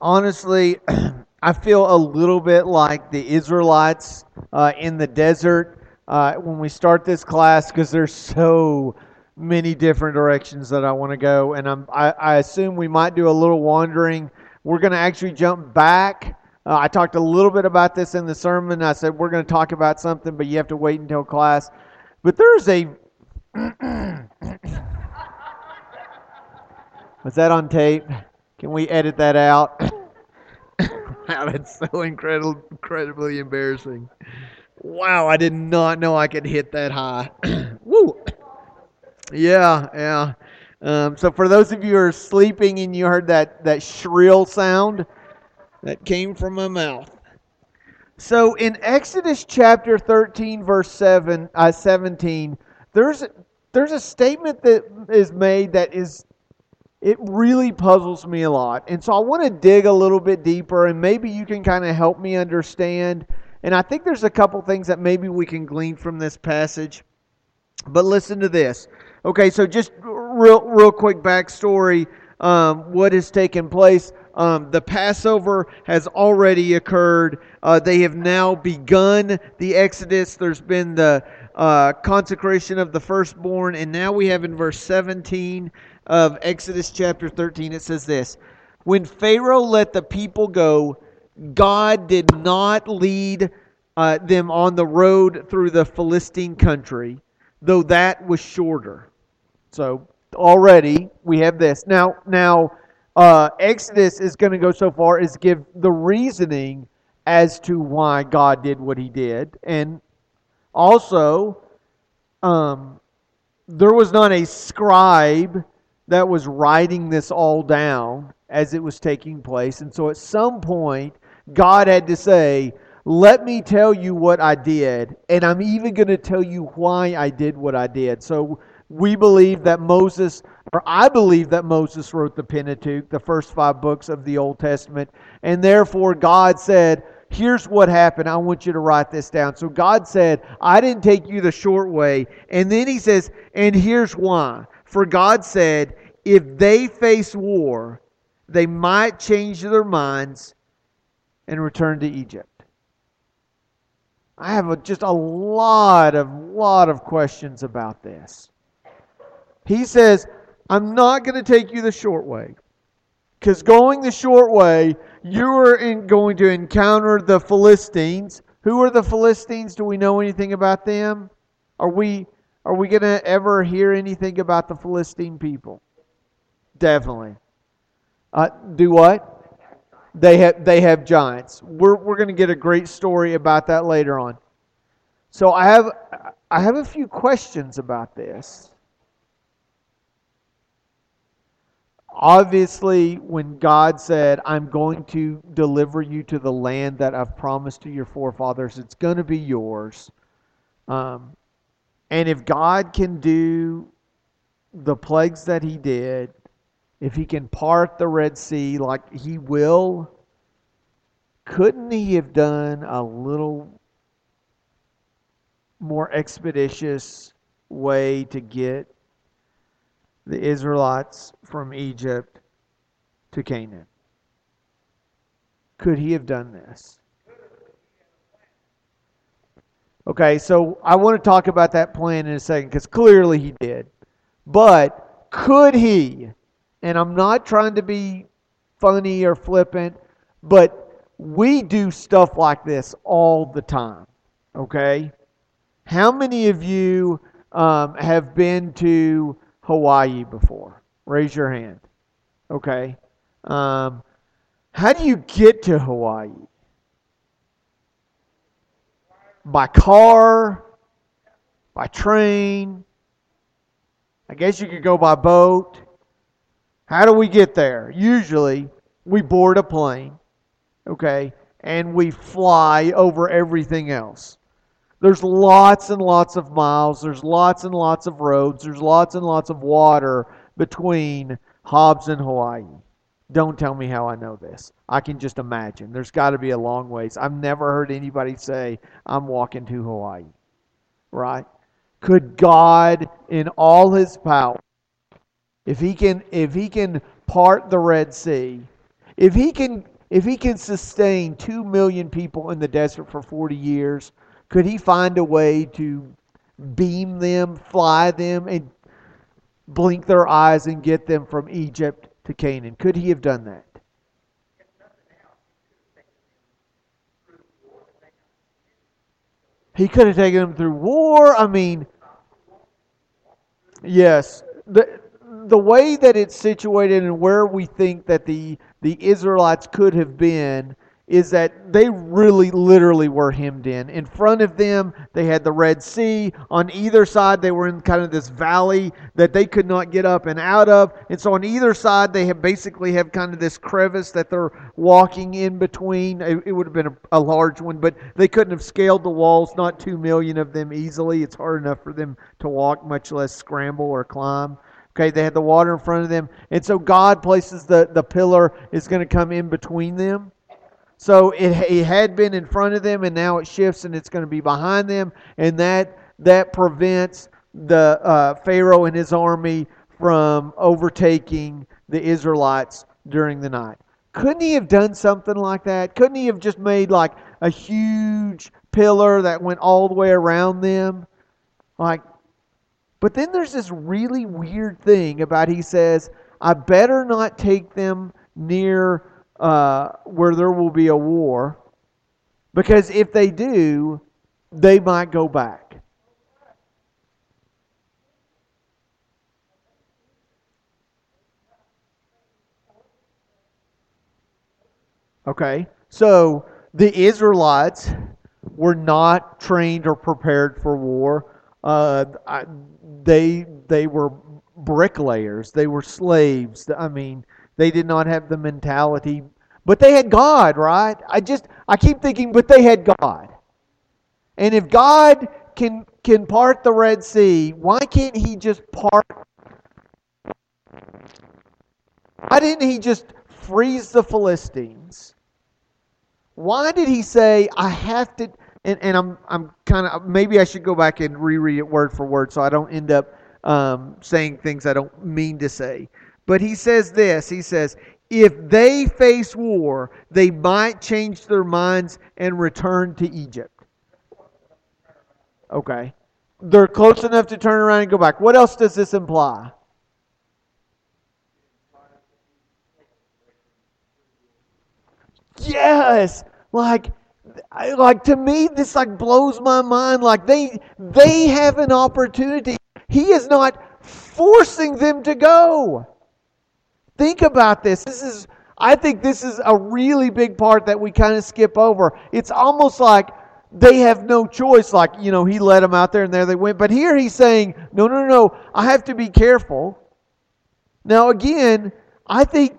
honestly, I feel a little bit like the Israelites uh, in the desert uh, when we start this class because there's so many different directions that I want to go, and I'm, I, I assume we might do a little wandering. We're going to actually jump back. Uh, I talked a little bit about this in the sermon. I said we're going to talk about something, but you have to wait until class. But there's a. Was that on tape? Can we edit that out? wow, that's so incredible, incredibly embarrassing. Wow, I did not know I could hit that high. Woo! Yeah, yeah. Um, so for those of you who are sleeping and you heard that, that shrill sound, that came from my mouth. So in Exodus chapter 13, verse 7, uh, 17, there's, there's a statement that is made that is it really puzzles me a lot. And so I want to dig a little bit deeper, and maybe you can kind of help me understand. And I think there's a couple things that maybe we can glean from this passage. But listen to this. Okay, so just real, real quick backstory. Um, what has taken place? Um, the Passover has already occurred. Uh, they have now begun the Exodus. There's been the uh, consecration of the firstborn, and now we have in verse 17 of Exodus chapter 13, it says this When Pharaoh let the people go, God did not lead uh, them on the road through the Philistine country, though that was shorter. So already we have this. Now, now uh, Exodus is going to go so far as give the reasoning as to why God did what He did, and also um, there was not a scribe that was writing this all down as it was taking place. And so at some point, God had to say, Let me tell you what I did, and I'm even going to tell you why I did what I did. So we believe that Moses, or I believe that Moses wrote the Pentateuch, the first five books of the Old Testament, and therefore God said, Here's what happened. I want you to write this down. So God said, I didn't take you the short way. And then he says, And here's why. For God said, if they face war, they might change their minds and return to Egypt. I have a, just a lot of lot of questions about this. He says, "I'm not going to take you the short way." Cuz going the short way, you are in, going to encounter the Philistines. Who are the Philistines? Do we know anything about them? Are we are we going to ever hear anything about the Philistine people? Definitely. Uh, do what? They have they have giants. We're we're going to get a great story about that later on. So I have I have a few questions about this. Obviously, when God said, "I'm going to deliver you to the land that I've promised to your forefathers," it's going to be yours. Um, and if God can do the plagues that He did, if he can part the Red Sea like he will, couldn't he have done a little more expeditious way to get the Israelites from Egypt to Canaan? Could he have done this? Okay, so I want to talk about that plan in a second because clearly he did. But could he and I'm not trying to be funny or flippant, but we do stuff like this all the time. Okay? How many of you um, have been to Hawaii before? Raise your hand. Okay. Um, how do you get to Hawaii? By car? By train? I guess you could go by boat. How do we get there? Usually, we board a plane, okay, and we fly over everything else. There's lots and lots of miles, there's lots and lots of roads, there's lots and lots of water between Hobbs and Hawaii. Don't tell me how I know this. I can just imagine. There's got to be a long ways. I've never heard anybody say, I'm walking to Hawaii. Right? Could God, in all his power, if he can if he can part the Red Sea, if he can if he can sustain 2 million people in the desert for 40 years, could he find a way to beam them, fly them, and blink their eyes and get them from Egypt to Canaan? Could he have done that? He could have taken them through war. I mean, yes. The, the way that it's situated and where we think that the, the Israelites could have been is that they really literally were hemmed in. In front of them, they had the Red Sea. On either side, they were in kind of this valley that they could not get up and out of. And so on either side, they have basically have kind of this crevice that they're walking in between. It, would have been a, a large one, but they couldn't have scaled the walls, not two million of them easily. It's hard enough for them to walk, much less scramble or climb. Okay, they had the water in front of them. And so God places the, the pillar is going to come in between them. So it, it had been in front of them, and now it shifts and it's going to be behind them, and that that prevents the uh, Pharaoh and his army from overtaking the Israelites during the night. Couldn't he have done something like that? Couldn't he have just made like a huge pillar that went all the way around them? Like, but then there's this really weird thing about he says, I better not take them near uh, where there will be a war, because if they do, they might go back. Okay, so the Israelites were not trained or prepared for war. Uh, I, they they were bricklayers. They were slaves. I mean, they did not have the mentality, but they had God, right? I just I keep thinking, but they had God. And if God can can part the Red Sea, why can't he just part Why didn't he just freeze the Philistines? Why did he say I have to and, and I'm I'm kind of maybe I should go back and reread it word for word so I don't end up um, saying things I don't mean to say. But he says this he says, if they face war, they might change their minds and return to Egypt. Okay. They're close enough to turn around and go back. What else does this imply? Yes. Like like to me this like blows my mind like they they have an opportunity. He is not forcing them to go. Think about this. This is I think this is a really big part that we kind of skip over. It's almost like they have no choice. Like, you know, he let them out there and there they went. But here he's saying, no, no, no, I have to be careful. Now, again, I think,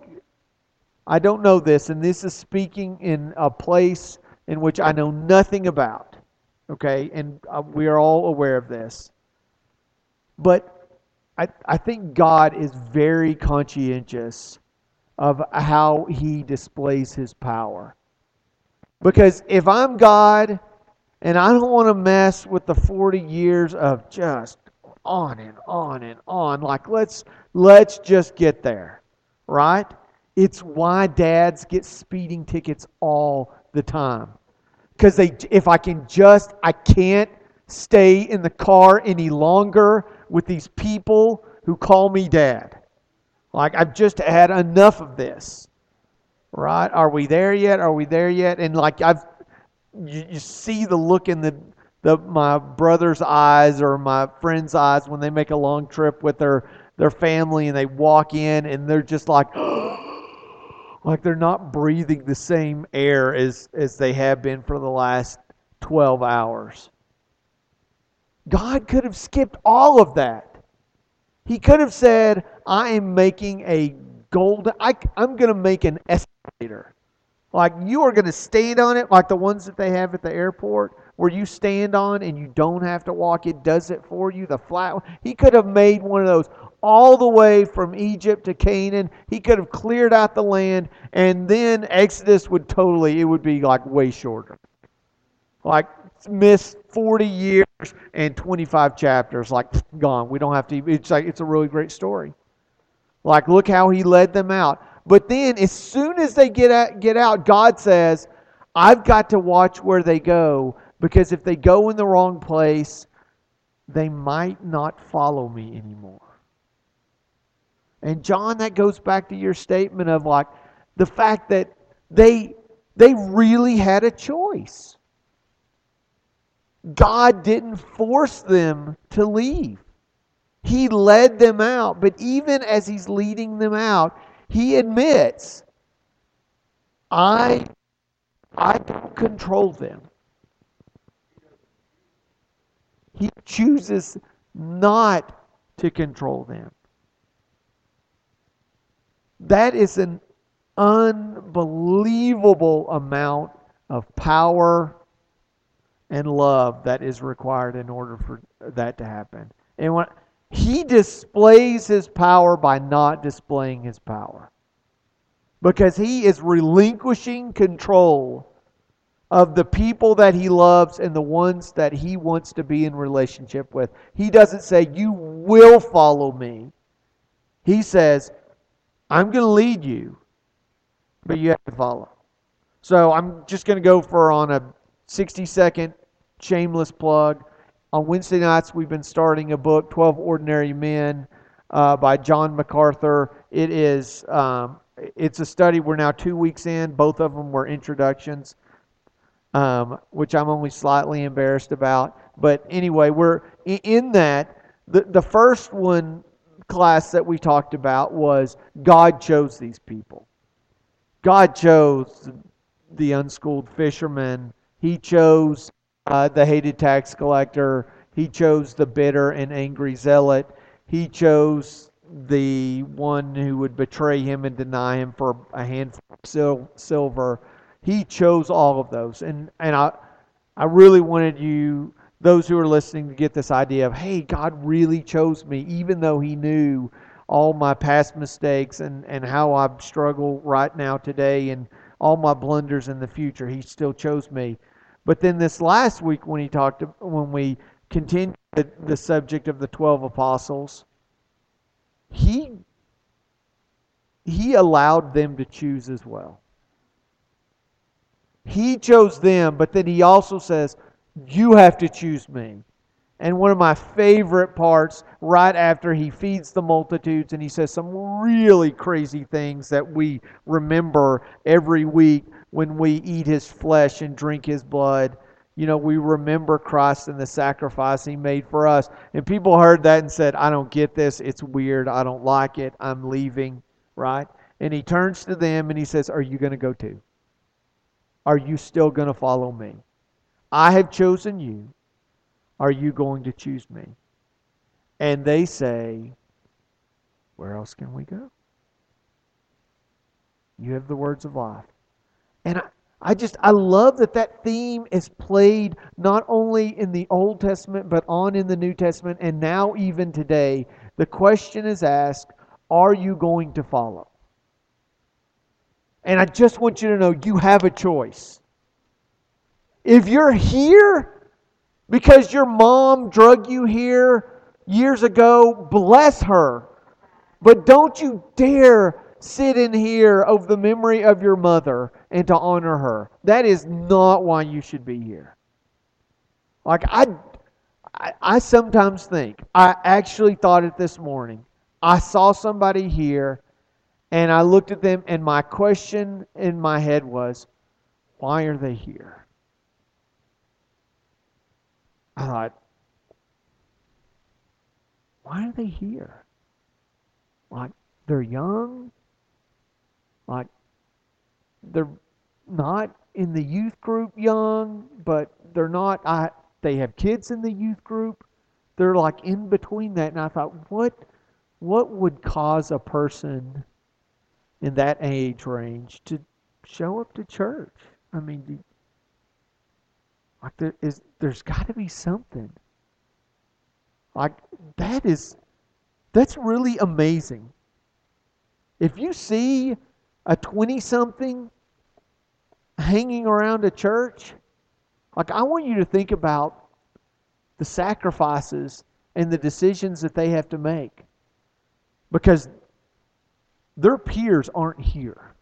I don't know this, and this is speaking in a place in which I know nothing about. Okay? And uh, we are all aware of this. But I, I think God is very conscientious of how he displays his power. Because if I'm God and I don't want to mess with the 40 years of just on and on and on, like let's let's just get there. Right? It's why dads get speeding tickets all the time. Cuz they if I can just I can't stay in the car any longer with these people who call me dad. Like, I've just had enough of this. Right? Are we there yet? Are we there yet? And like, I've, you, you see the look in the, the, my brother's eyes or my friend's eyes when they make a long trip with their, their family and they walk in and they're just like, like they're not breathing the same air as, as they have been for the last 12 hours. God could have skipped all of that. He could have said, I am making a golden, I, I'm going to make an escalator. Like you are going to stand on it, like the ones that they have at the airport, where you stand on and you don't have to walk. It does it for you. The flat. He could have made one of those all the way from Egypt to Canaan. He could have cleared out the land, and then Exodus would totally. It would be like way shorter. Like miss 40 years and 25 chapters like gone we don't have to it's like it's a really great story like look how he led them out But then, as soon as they get out, get out, God says, I've got to watch where they go because if they go in the wrong place, they might not follow me anymore. And John, that goes back to your statement of like the fact that they they really had a choice. God didn't force them to leave. He led them out, but even as he's leading them out, he admits, I I control them. He chooses not to control them. That is an unbelievable amount of power and love that is required in order for that to happen. And when he displays his power by not displaying his power. Because he is relinquishing control of the people that he loves and the ones that he wants to be in relationship with. He doesn't say, You will follow me. He says, I'm going to lead you, but you have to follow. So I'm just going to go for on a 60 second shameless plug. On Wednesday nights, we've been starting a book, 12 Ordinary Men, uh, by John MacArthur. It is um, it's a study. We're now two weeks in. Both of them were introductions, um, which I'm only slightly embarrassed about. But anyway, we're in that. The, the first one class that we talked about was God chose these people. God chose the unschooled fisherman. He chose uh, the hated tax collector. He chose the bitter and angry zealot. He chose the one who would betray him and deny him for a handful of sil- silver. He chose all of those. And, and I, I really wanted you those who are listening to get this idea of, hey, God really chose me, even though He knew all my past mistakes and, and how I struggle right now today and all my blunders in the future. He still chose me. But then this last week when he talked when we continued the, the subject of the 12 apostles, he he allowed them to choose as well. He chose them, but then he also says, you have to choose me. And one of my favorite parts, right after he feeds the multitudes and he says some really crazy things that we remember every week when we eat his flesh and drink his blood. You know, we remember Christ and the sacrifice he made for us. And people heard that and said, I don't get this. It's weird. I don't like it. I'm leaving. Right? And he turns to them and he says, Are you going to go too? Are you still going to follow me? I have chosen you. Are you going to choose me? And they say, Where else can we go? You have the words of life. And I, I just, I love that that theme is played not only in the Old Testament, but on in the New Testament, and now even today. The question is asked Are you going to follow? And I just want you to know you have a choice. If you're here because your mom drug you here years ago, bless her. But don't you dare sit in here over the memory of your mother and to honor her. That is not why you should be here. Like I, I, I sometimes think, I actually thought it this morning. I saw somebody here and I looked at them, and my question in my head was, why are they here? I thought, why are they here? Like, they're young. Like, they're not in the youth group young, but they're not. I, they have kids in the youth group. They're like in between that. And I thought, what, what would cause a person in that age range to show up to church? I mean, like there is, there's got to be something. Like that is, that's really amazing. If you see a twenty-something hanging around a church, like I want you to think about the sacrifices and the decisions that they have to make, because their peers aren't here.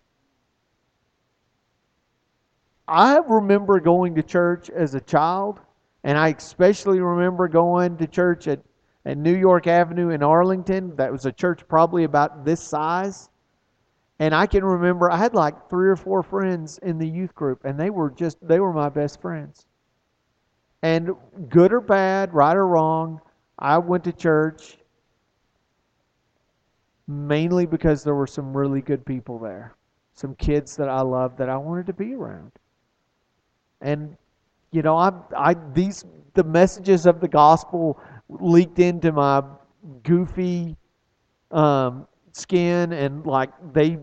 I remember going to church as a child, and I especially remember going to church at, at New York Avenue in Arlington. That was a church probably about this size. And I can remember I had like three or four friends in the youth group, and they were just, they were my best friends. And good or bad, right or wrong, I went to church mainly because there were some really good people there, some kids that I loved that I wanted to be around. And you know, I I these the messages of the gospel leaked into my goofy um, skin and like they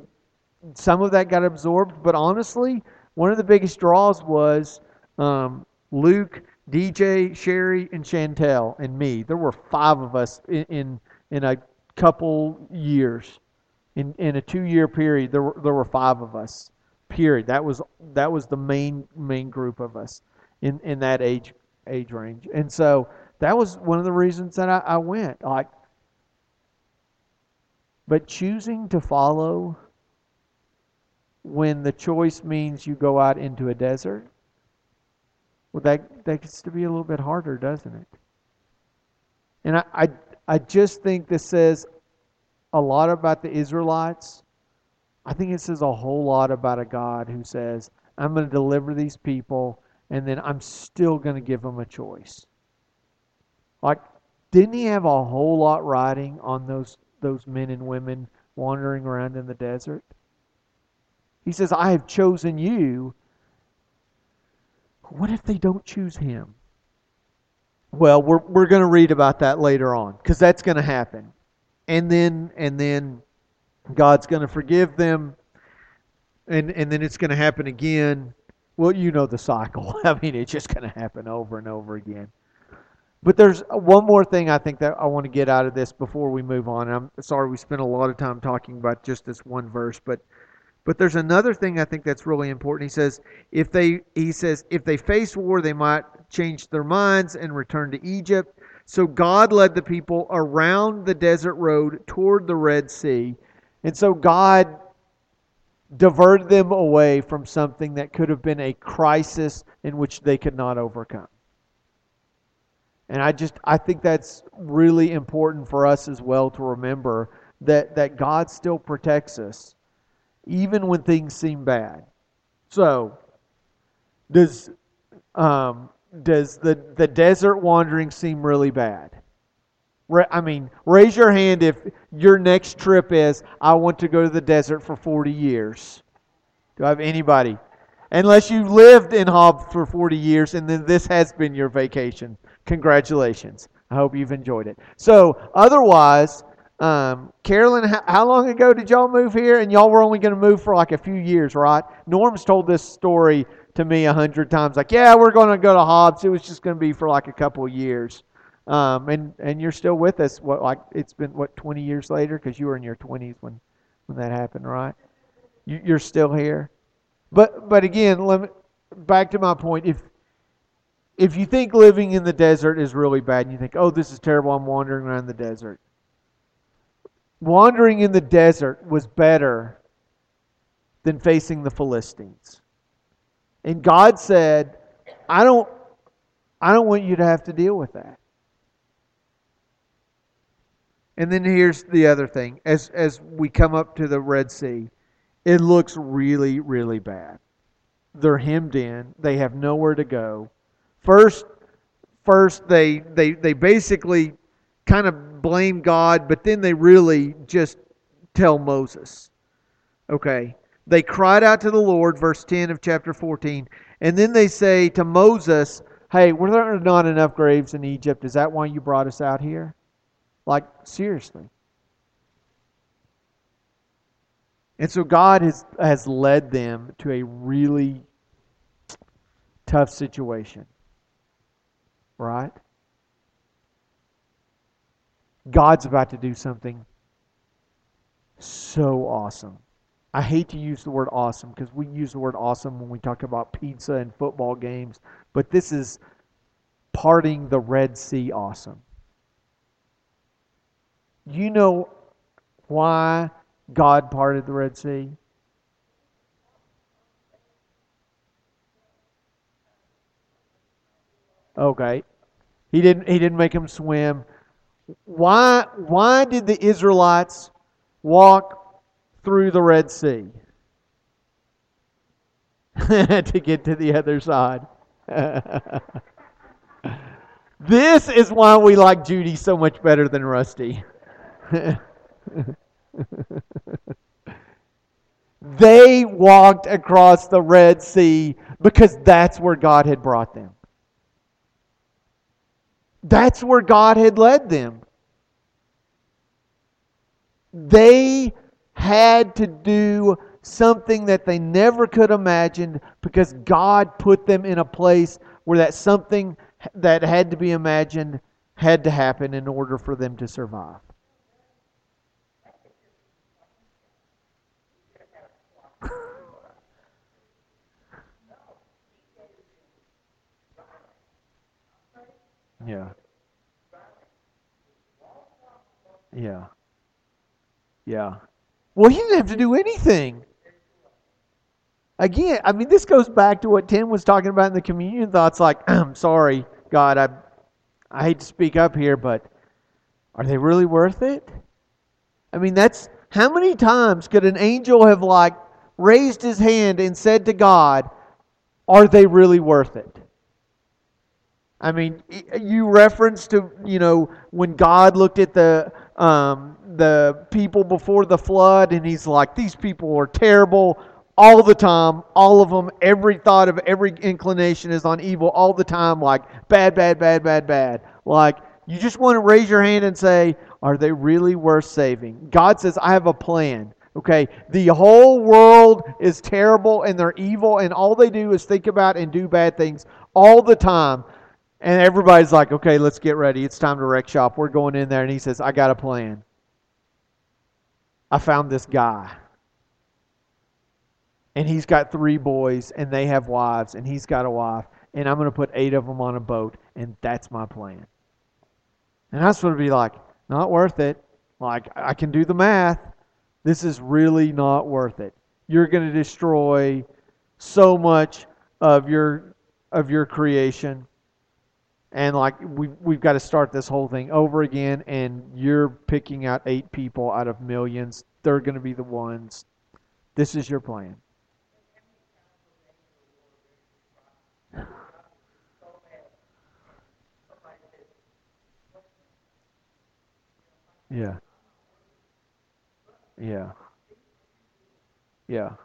some of that got absorbed but honestly one of the biggest draws was um, luke dj sherry and chantel and me. There were five of us in in, in a couple years in, in a two year period there were, there were five of us period. That was that was the main main group of us in in that age age range. And so that was one of the reasons that I, I went. Like but choosing to follow when the choice means you go out into a desert, well, that, that gets to be a little bit harder, doesn't it? And I, I, I just think this says a lot about the Israelites. I think it says a whole lot about a God who says, I'm going to deliver these people, and then I'm still going to give them a choice. Like, didn't he have a whole lot riding on those those men and women wandering around in the desert. He says, I have chosen you. What if they don't choose him? Well, we're, we're going to read about that later on because that's going to happen. And then, and then God's going to forgive them. And, and then it's going to happen again. Well, you know the cycle. I mean, it's just going to happen over and over again. But there's uh, one more thing I think that I want to get out of this before we move on. I'm sorry we spent a lot of time talking about just this one verse, but but there's another thing I think that's really important. He says if they he says if they face war, they might change their minds and return to Egypt. So God led the people around the desert road toward the Red Sea. And so God diverted them away from something that could have been a crisis in which they could not overcome. And I just I think that's really important for us as well to remember that that God still protects us even when things seem bad. So, does um, does the the desert wandering seem really bad? I mean, raise your hand if your next trip is I want to go to the desert for 40 years. Do I have anybody? Unless you lived in Hobbs for 40 years and then this has been your vacation. Congratulations. I hope you've enjoyed it. So, otherwise, um, Carolyn, how, how, long ago did y'all move here? And y'all were only going to move for like a few years, right? Norm's told this story to me a hundred times. Like, yeah, we're going to go to Hobbs. It was just going to be for like a couple years. Um, and and you're still with us. What like it's been what 20 years later? Because you were in your 20s when when that happened, right? You, you're still here. But but again, let me, back to my point. If if you think living in the desert is really bad and you think, oh, this is terrible, I'm wandering around the desert. Wandering in the desert was better than facing the Philistines. And God said, I don't, I don't want you to have to deal with that. And then here's the other thing. As, as we come up to the Red Sea, it looks really, really bad. They're hemmed in, they have nowhere to go. First, first they they they basically kind of blame God, but then they really just tell Moses. Okay. They cried out to the Lord, verse 10 of chapter 14, and then they say to Moses, Hey, were there not enough graves in Egypt? Is that why you brought us out here? Like, seriously. And so God has, has led them to a really tough situation right? God's about to do something so awesome. I hate to use the word awesome because we use the word awesome when we talk about pizza and football games, but this is parting the Red Sea awesome. You know why God parted the Red Sea? Okay. He didn't he didn't make them swim. Why why did the Israelites walk through the Red Sea? to get to the other side. this is why we like Judy so much better than Rusty. they walked across the Red Sea because that's where God had brought them. That's where God had led them. They had to do something that they never could imagine because God put them in a place where that something that had to be imagined had to happen in order for them to survive. Yeah. Yeah. Yeah. Well, he didn't have to do anything. Again, I mean, this goes back to what Tim was talking about in the communion thoughts. Like, I'm sorry, God, I, I hate to speak up here, but are they really worth it? I mean, that's how many times could an angel have like raised his hand and said to God, "Are they really worth it?" I mean, you reference to you know when God looked at the um, the people before the flood, and He's like, "These people are terrible." all the time, all of them, every thought of every inclination is on evil all the time, like bad, bad, bad, bad, bad. Like, you just want to raise your hand and say, Are they really worth saving? God says, I have a plan. Okay, the whole world is terrible and they're evil, and all they do is think about and do bad things all the time. And everybody's like, okay, let's get ready. It's time to wreck shop. We're going in there. And he says, I got a plan. I found this guy and he's got three boys and they have wives and he's got a wife and I'm going to put eight of them on a boat and that's my plan. And I sort of be like, not worth it. Like, I can do the math. This is really not worth it. You're going to destroy so much of your of your creation. And like we we've got to start this whole thing over again and you're picking out eight people out of millions. They're going to be the ones. This is your plan. Yeah. Yeah. Yeah.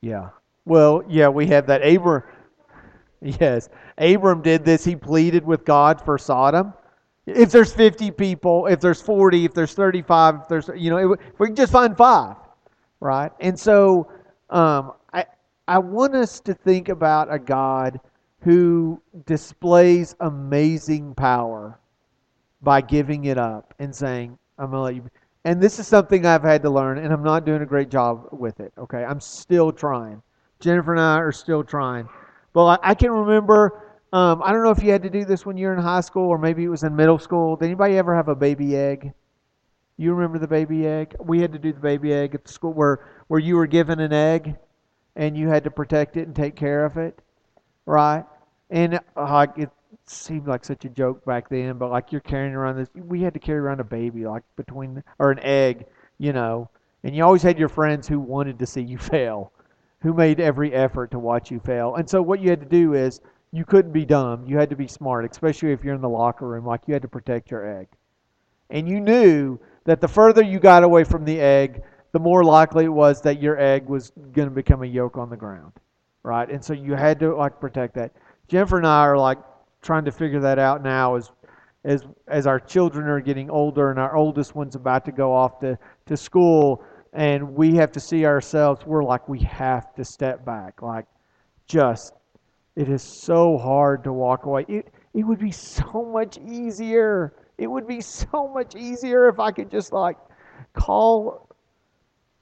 Yeah. Well, yeah, we have that Abram. Yes, Abram did this. He pleaded with God for Sodom. If there's 50 people, if there's 40, if there's 35, if there's you know, if we can just find five, right? And so, um, I I want us to think about a God who displays amazing power by giving it up and saying, I'm going to let you. And this is something I've had to learn, and I'm not doing a great job with it. Okay, I'm still trying. Jennifer and I are still trying. But I, can remember. Um, I don't know if you had to do this when you were in high school, or maybe it was in middle school. Did anybody ever have a baby egg? You remember the baby egg? We had to do the baby egg at the school where where you were given an egg, and you had to protect it and take care of it, right? And like it seemed like such a joke back then, but like you're carrying around this, we had to carry around a baby like between or an egg, you know, and you always had your friends who wanted to see you fail, who made every effort to watch you fail. And so what you had to do is you couldn't be dumb. You had to be smart, especially if you're in the locker room. Like you had to protect your egg, and you knew that the further you got away from the egg, the more likely it was that your egg was going to become a yolk on the ground, right? And so you had to like protect that. Jennifer and I are like trying to figure that out now as as as our children are getting older and our oldest one's about to go off to, to school and we have to see ourselves we're like we have to step back like just it is so hard to walk away it it would be so much easier it would be so much easier if i could just like call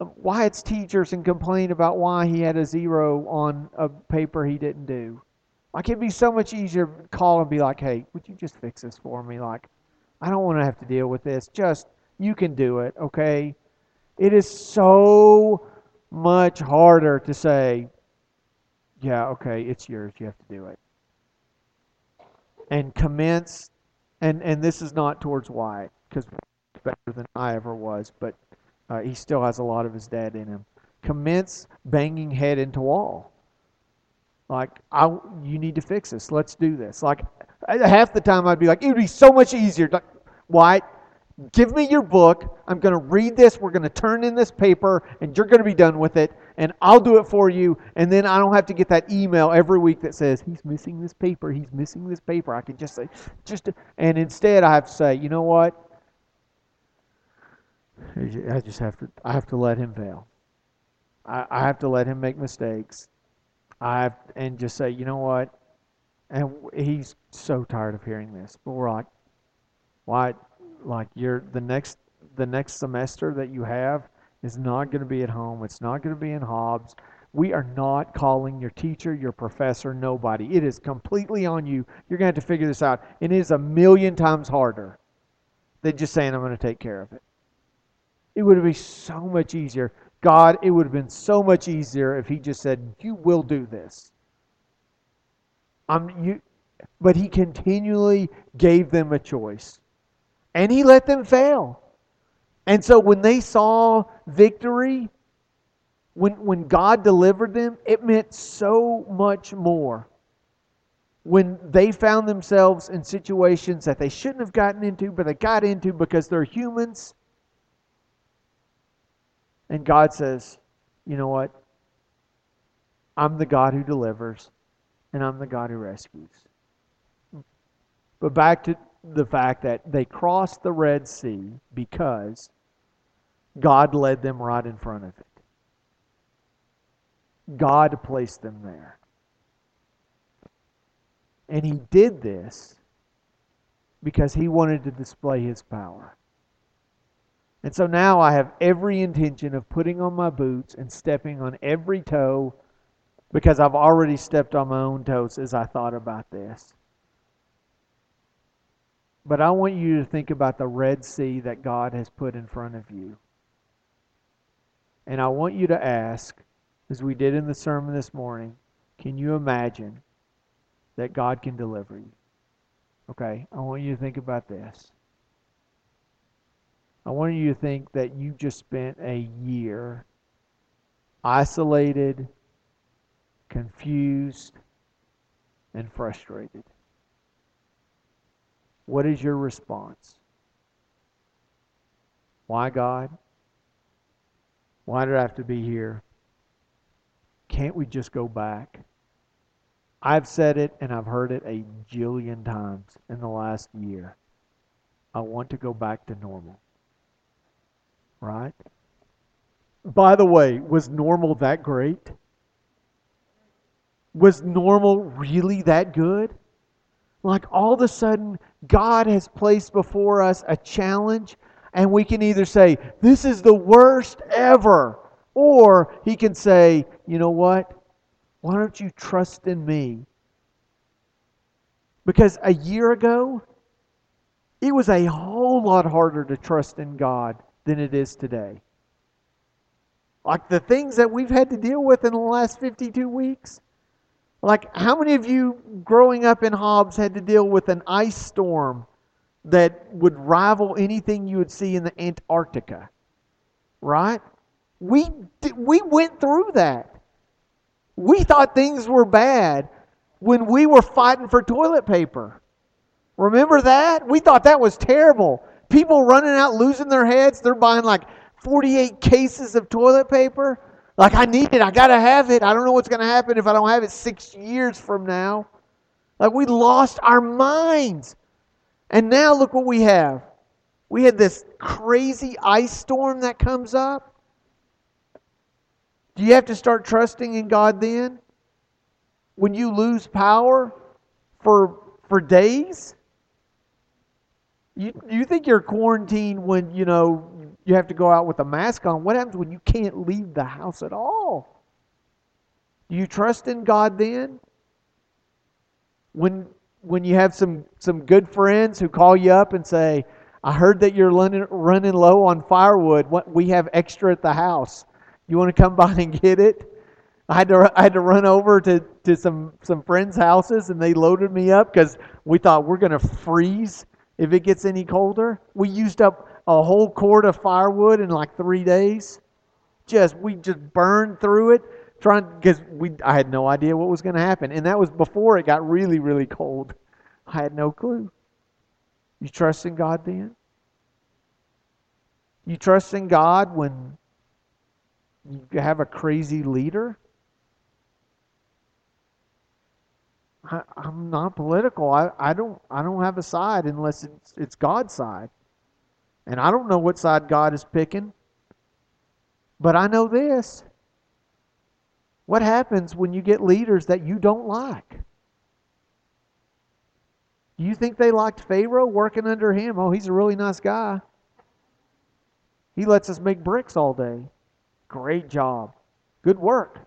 um, Wyatt's teachers and complain about why he had a zero on a paper he didn't do like it'd be so much easier to call and be like, "Hey, would you just fix this for me? Like, I don't want to have to deal with this. Just, you can do it, okay? It is so much harder to say, yeah, okay, it's yours. You have to do it. And commence, and, and this is not towards Wyatt, because better than I ever was, but uh, he still has a lot of his dad in him. Commence banging head into wall. Like, I, you need to fix this. Let's do this. Like, half the time I'd be like, it would be so much easier. Like, Wyatt, give me your book. I'm going to read this. We're going to turn in this paper, and you're going to be done with it. And I'll do it for you. And then I don't have to get that email every week that says, he's missing this paper. He's missing this paper. I can just say, just, and instead I have to say, you know what? I just have to, I have to let him fail. I, I have to let him make mistakes. I have, and just say, you know what? And he's so tired of hearing this. But we're like, why? Like you're the next the next semester that you have is not going to be at home. It's not going to be in Hobbs. We are not calling your teacher, your professor, nobody. It is completely on you. You're going to have to figure this out. And it is a million times harder than just saying, I'm going to take care of it. It would have been so much easier. God, it would have been so much easier if He just said, You will do this. I'm, you, but He continually gave them a choice. And He let them fail. And so when they saw victory, when, when God delivered them, it meant so much more. When they found themselves in situations that they shouldn't have gotten into, but they got into because they're humans and God says, you know what? I'm the God who delivers, and I'm the God who rescues. But back to the fact that they crossed the Red Sea because God led them right in front of it. God placed them there. And he did this because he wanted to display his power. And so now I have every intention of putting on my boots and stepping on every toe because I've already stepped on my own toes as I thought about this. But I want you to think about the Red Sea that God has put in front of you. And I want you to ask, as we did in the sermon this morning, can you imagine that God can deliver you? Okay, I want you to think about this. I want you to think that you just spent a year isolated, confused, and frustrated. What is your response? Why, God? Why did I have to be here? Can't we just go back? I've said it and I've heard it a jillion times in the last year. I want to go back to normal right? By the way, was normal that great? Was normal really that good? Like all of a sudden, God has placed before us a challenge, and we can either say, This is the worst ever, or He can say, You know what? Why don't you trust in me? Because a year ago, it was a whole lot harder to trust in God than it is today. Like the things that we've had to deal with in the last 52 weeks. Like, how many of you growing up in Hobbs had to deal with an ice storm that would rival anything you would see in the Antarctica? Right? We, we went through that. We thought things were bad when we were fighting for toilet paper. Remember that? We thought that was terrible people running out losing their heads. They're buying like 48 cases of toilet paper. Like, I need it. I got to have it. I don't know what's going to happen if I don't have it six years from now. Like, we lost our minds. And now look what we have. We had this crazy ice storm that comes up. Do you have to start trusting in God then? When you lose power for, for days? You you think you're quarantined when you know you have to go out with a mask on? What happens when you can't leave the house at all? Do you trust in God then? When when you have some some good friends who call you up and say, I heard that you're running, running low on firewood. What, we have extra at the house. You want to come by and get it? I had to I had to run over to, to some some friends' houses and they loaded me up because we thought we're gonna freeze if it gets any colder. We used up a whole cord of firewood in like three days. Just we just burned through it trying because we I had no idea what was going to happen, and that was before it got really really cold. I had no clue. You trust in God then? You trust in God when you have a crazy leader? I, am not political. I, I don't I don't have a side unless it's it's God's side. And I don't know what side God is picking. But I know this. What happens when you get leaders that you don't like? Do you think they liked Pharaoh working under him? Oh, he's a really nice guy. He lets us make bricks all day. Great job. Good work.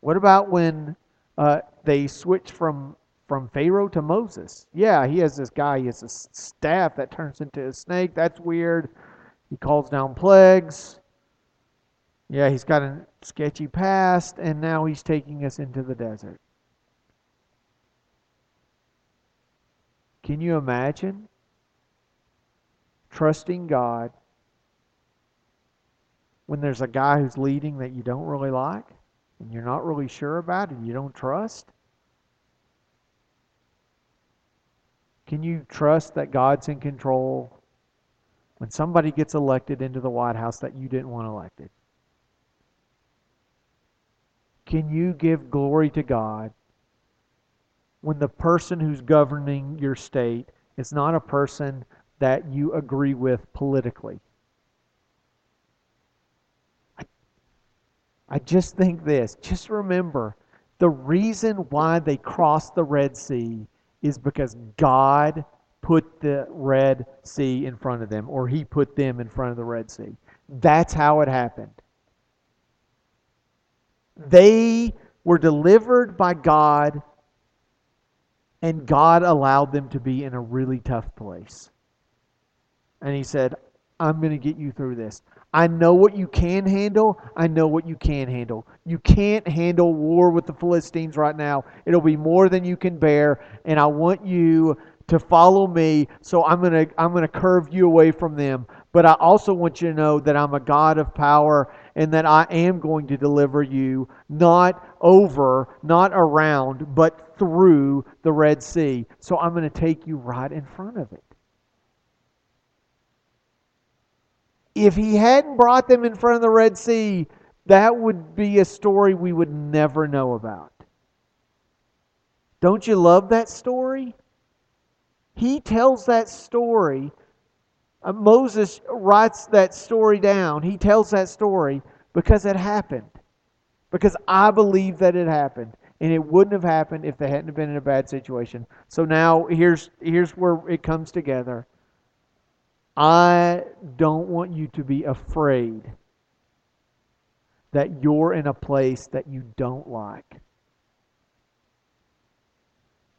What about when uh, they switch from from Pharaoh to Moses? Yeah, he has this guy. He has a staff that turns into a snake. That's weird. He calls down plagues. Yeah, he's got a sketchy past, and now he's taking us into the desert. Can you imagine trusting God when there's a guy who's leading that you don't really like and you're not really sure about and you don't trust? Can you trust that God's in control when somebody gets elected into the White House that you didn't want elected? Can you give glory to God when the person who's governing your state is not a person that you agree with politically. I, just think this. Just remember the reason why they crossed the Red Sea is because God put the Red Sea in front of them, or He put them in front of the Red Sea. That's how it happened. They were delivered by God and God allowed them to be in a really tough place. And He said, I'm going to get you through this. I know what you can handle. I know what you can handle. You can't handle war with the Philistines right now. It'll be more than you can bear. And I want you to follow me. So I'm going to I'm going to curve you away from them. But I also want you to know that I'm a God of power and that I am going to deliver you not over, not around, but through the Red Sea. So I'm going to take you right in front of it. If he hadn't brought them in front of the Red Sea, that would be a story we would never know about. Don't you love that story? He tells that story. Uh, Moses writes that story down. He tells that story because it happened. Because I believe that it happened. And it wouldn't have happened if they hadn't been in a bad situation. So now here's here's where it comes together. I don't want you to be afraid that you're in a place that you don't like.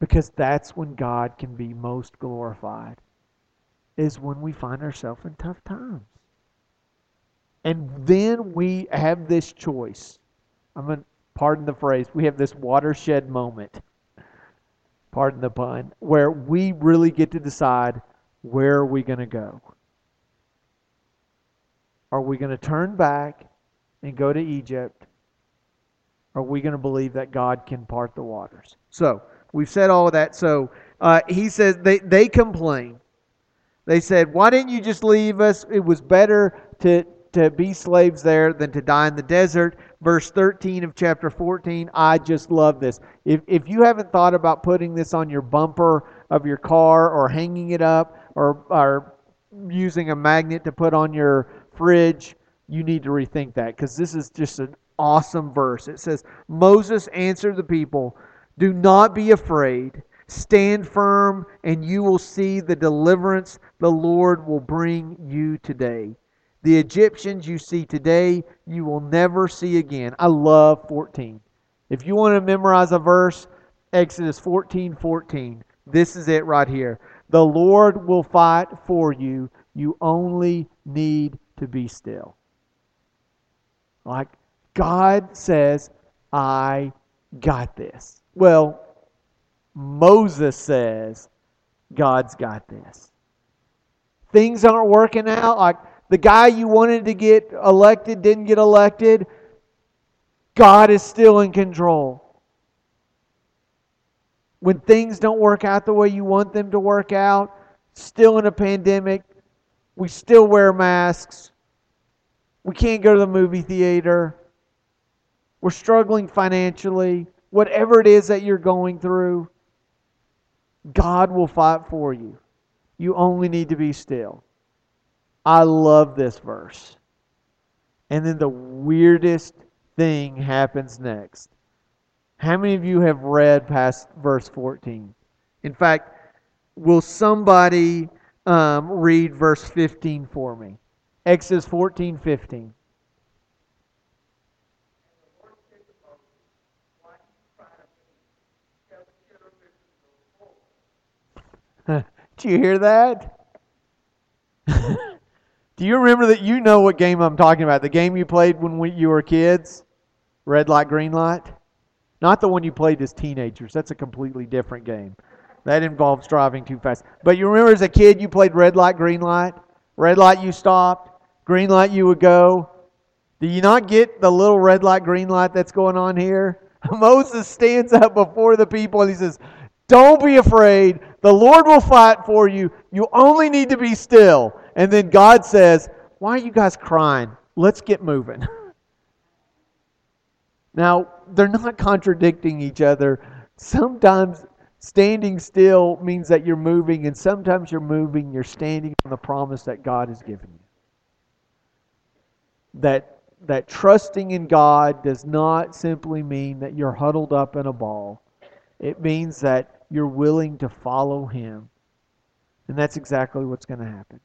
Because that's when God can be most glorified, is when we find ourselves in tough times. And then we have this choice. I'm going to pardon the phrase, we have this watershed moment, pardon the pun, where we really get to decide where are we going to go. Are we going to turn back and go to Egypt? Are we going to believe that God can part the waters? So, We've said all of that. So uh, he says they, they complain. They said, Why didn't you just leave us? It was better to, to be slaves there than to die in the desert. Verse 13 of chapter 14, I just love this. If, if you haven't thought about putting this on your bumper of your car or hanging it up or, or using a magnet to put on your fridge, you need to rethink that because this is just an awesome verse. It says, Moses answered the people, do not be afraid. Stand firm, and you will see the deliverance the Lord will bring you today. The Egyptians you see today, you will never see again. I love 14. If you want to memorize a verse, Exodus 14 14. This is it right here. The Lord will fight for you. You only need to be still. Like God says, I got this. Well, Moses says, God's got this. Things aren't working out. Like the guy you wanted to get elected didn't get elected. God is still in control. When things don't work out the way you want them to work out, still in a pandemic, we still wear masks. We can't go to the movie theater. We're struggling financially. Whatever it is that you're going through, God will fight for you. You only need to be still. I love this verse. And then the weirdest thing happens next. How many of you have read past verse 14? In fact, will somebody um, read verse 15 for me? Exodus 14 15. Do you hear that? Do you remember that you know what game I'm talking about? The game you played when we, you were kids? Red light, green light? Not the one you played as teenagers. That's a completely different game. That involves driving too fast. But you remember as a kid you played red light, green light? Red light you stopped, green light you would go. Do you not get the little red light, green light that's going on here? Moses stands up before the people and he says, Don't be afraid. The Lord will fight for you. You only need to be still. And then God says, Why are you guys crying? Let's get moving. now, they're not contradicting each other. Sometimes standing still means that you're moving, and sometimes you're moving, you're standing on the promise that God has given you. That that trusting in God does not simply mean that you're huddled up in a ball. It means that you're willing to follow Him. And that's exactly what's going to happen.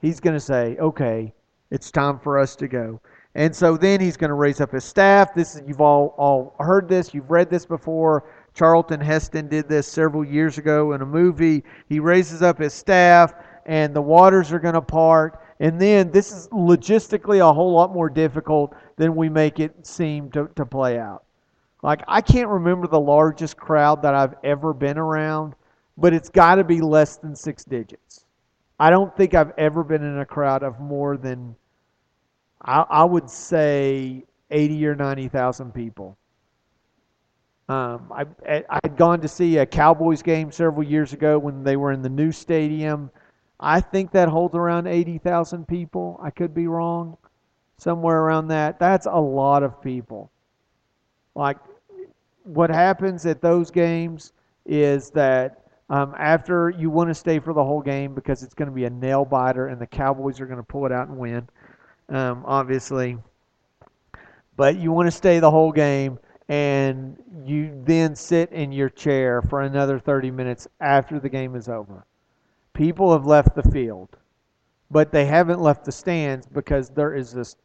He's going to say, okay, it's time for us to go. And so then he's going to raise up his staff. This is, you've all, all heard this, you've read this before. Charlton Heston did this several years ago in a movie. He raises up his staff, and the waters are going to part. And then this is logistically a whole lot more difficult than we make it seem to, to play out. Like, I can't remember the largest crowd that I've ever been around, but it's got to be less than six digits. I don't think I've ever been in a crowd of more than, I, I would say, 80 or 90,000 people. Um, I, I had gone to see a Cowboys game several years ago when they were in the new stadium. I think that holds around 80,000 people. I could be wrong. Somewhere around that. That's a lot of people. Like, what happens at those games is that um, after you want to stay for the whole game because it's going to be a nail biter and the Cowboys are going to pull it out and win, um, obviously. But you want to stay the whole game and you then sit in your chair for another 30 minutes after the game is over. People have left the field, but they haven't left the stands because there is this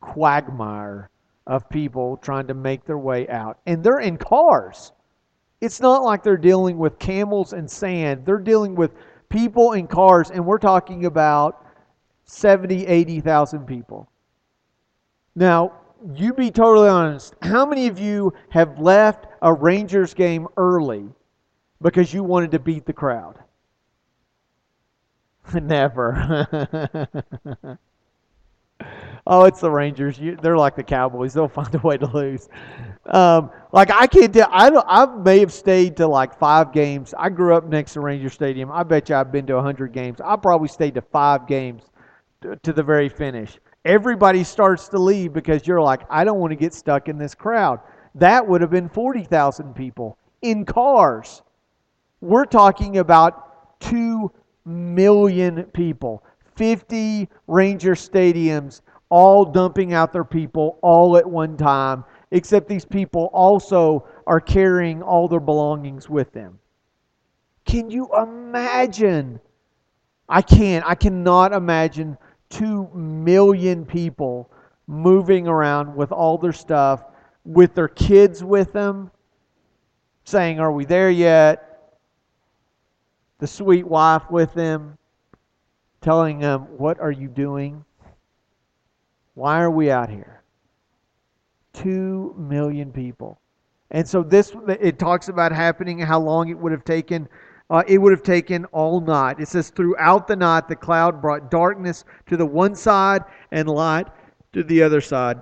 quagmire of people trying to make their way out. And they're in cars. It's not like they're dealing with camels and sand. They're dealing with people in cars, and we're talking about 70, 80,000 people. Now, you be totally honest. How many of you have left a Rangers game early because you wanted to beat the crowd? Never. oh, it's the Rangers. You, they're like the Cowboys. They'll find a way to lose. Um, like I can't tell. I don't, I may have stayed to like five games. I grew up next to Ranger Stadium. I bet you I've been to hundred games. I probably stayed to five games to, the very finish. Everybody starts to leave because you're like, I don't want to get stuck in this crowd. That would have been forty thousand people in cars. We're talking about two million people. 50 Ranger stadiums all dumping out their people all at one time, except these people also are carrying all their belongings with them. Can you imagine? I can't. I cannot imagine 2 million people moving around with all their stuff, with their kids with them, saying, Are we there yet? the sweet wife with them, telling them, What are you doing? Why are we out here? Two million people. And so this, it talks about happening, how long it would have taken. Uh, it would have taken all night. It says, throughout the night, the cloud brought darkness to the one side and light to the other side,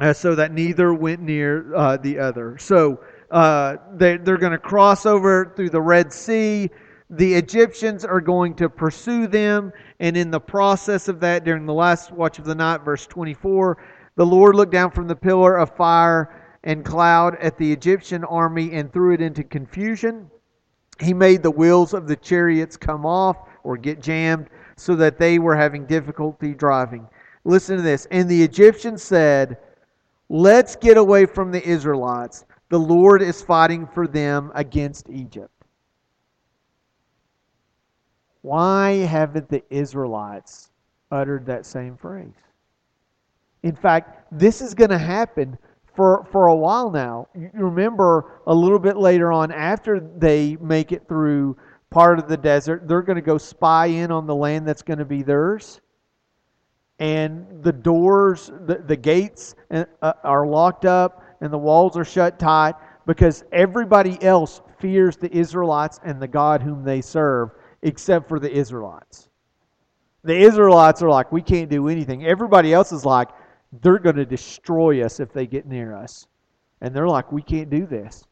uh, so that neither went near uh, the other. So uh, they, they're going to cross over through the Red Sea. The Egyptians are going to pursue them. And in the process of that, during the last watch of the night, verse 24, the Lord looked down from the pillar of fire and cloud at the Egyptian army and threw it into confusion. He made the wheels of the chariots come off or get jammed so that they were having difficulty driving. Listen to this. And the Egyptians said, Let's get away from the Israelites. The Lord is fighting for them against Egypt. Why haven't the Israelites uttered that same phrase? In fact, this is going to happen for, for a while now. You remember a little bit later on, after they make it through part of the desert, they're going to go spy in on the land that's going to be theirs. And the doors, the, the gates uh, uh, are locked up, and the walls are shut tight because everybody else fears the Israelites and the God whom they serve, except for the Israelites. The Israelites are like, we can't do anything. Everybody else is like, they're going to destroy us if they get near us. And they're like, we can't do this.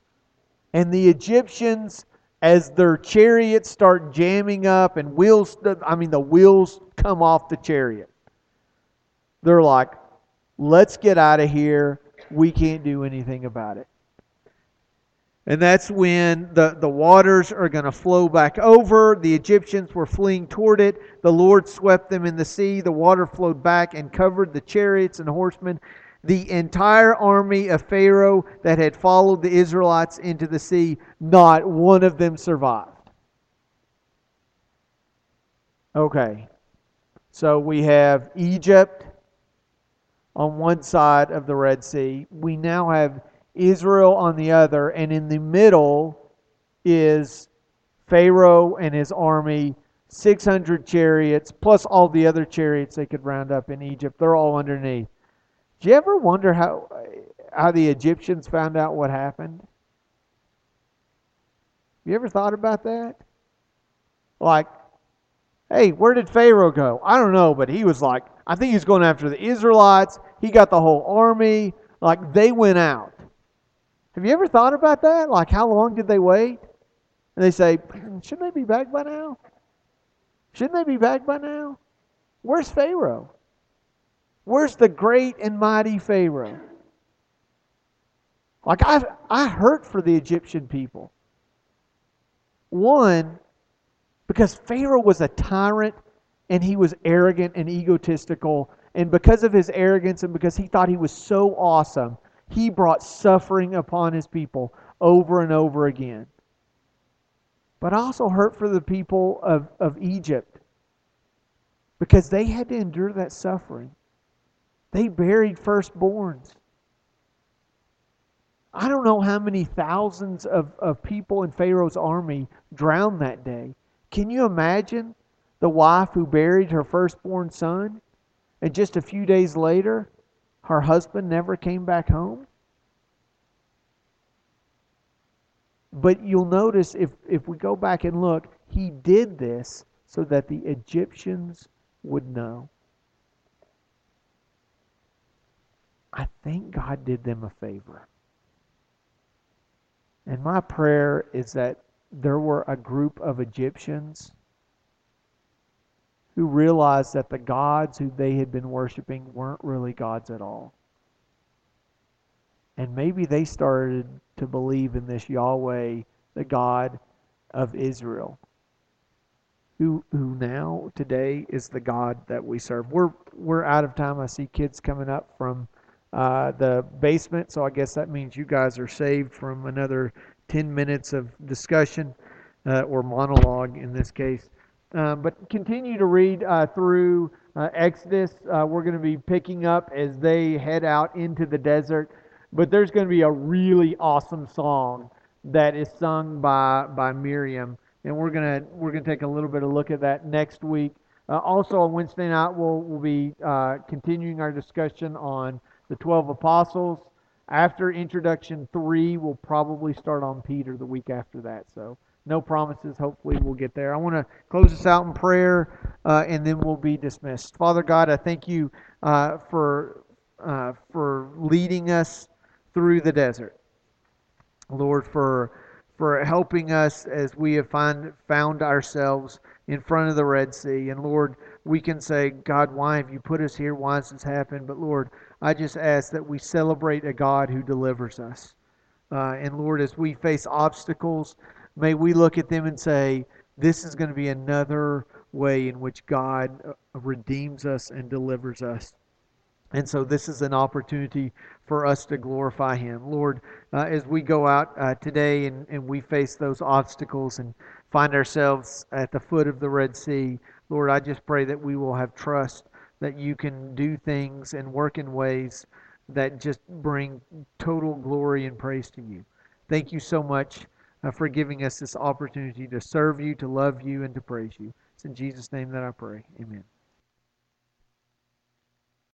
And the Egyptians, as their chariots start jamming up and wheels, I mean, the wheels come off the chariot, they're like, let's get out of here. We can't do anything about it. And that's when the, the waters are going to flow back over. The Egyptians were fleeing toward it. The Lord swept them in the sea. The water flowed back and covered the chariots and horsemen. The entire army of Pharaoh that had followed the Israelites into the sea, not one of them survived. Okay. So we have Egypt on one side of the Red Sea. We now have Israel on the other, and in the middle is Pharaoh and his army, 600 chariots, plus all the other chariots they could round up in Egypt. They're all underneath. Do you ever wonder how, how the Egyptians found out what happened? You ever thought about that? Like, hey, where did Pharaoh go? I don't know, but he was like, I think he was going after the Israelites. He got the whole army. Like, they went out. Have you ever thought about that? Like, how long did they wait? And they say, shouldn't they be back by now? Shouldn't they be back by now? Where's Pharaoh? Where's the great and mighty Pharaoh? Like, I, I hurt for the Egyptian people. One, because Pharaoh was a tyrant and he was arrogant and egotistical. And because of his arrogance and because he thought he was so awesome, he brought suffering upon his people over and over again. But also hurt for the people of, of Egypt because they had to endure that suffering. They buried firstborns. I don't know how many thousands of, of people in Pharaoh's army drowned that day. Can you imagine the wife who buried her firstborn son and just a few days later her husband never came back home? But you'll notice if, if we go back and look, he did this so that the Egyptians would know. I think God did them a favor. And my prayer is that there were a group of Egyptians who realized that the gods who they had been worshiping weren't really gods at all. And maybe they started to believe in this Yahweh, the God of Israel, who who now today is the God that we serve. We're we're out of time. I see kids coming up from uh, the basement, so I guess that means you guys are saved from another ten minutes of discussion uh, or monologue in this case. Um, but continue to read uh, through uh, Exodus. Uh, we're going to be picking up as they head out into the desert. But there's going to be a really awesome song that is sung by, by Miriam and we're gonna we're gonna take a little bit of look at that next week. Uh, also on Wednesday night, we'll we'll be uh, continuing our discussion on the twelve apostles. After introduction three, we'll probably start on Peter the week after that. So no promises. Hopefully, we'll get there. I want to close this out in prayer, uh, and then we'll be dismissed. Father God, I thank you uh, for uh, for leading us through the desert. Lord, for for helping us as we have find, found ourselves in front of the Red Sea. And Lord, we can say, God, why have you put us here? Why has this happened? But Lord, I just ask that we celebrate a God who delivers us. Uh, and Lord, as we face obstacles, may we look at them and say, this is going to be another way in which God uh, redeems us and delivers us. And so this is an opportunity for us to glorify Him. Lord, uh, as we go out uh, today and, and we face those obstacles and find ourselves at the foot of the Red Sea, Lord, I just pray that we will have trust that you can do things and work in ways that just bring total glory and praise to you. Thank you so much uh, for giving us this opportunity to serve you, to love you, and to praise you. It's in Jesus' name that I pray. Amen.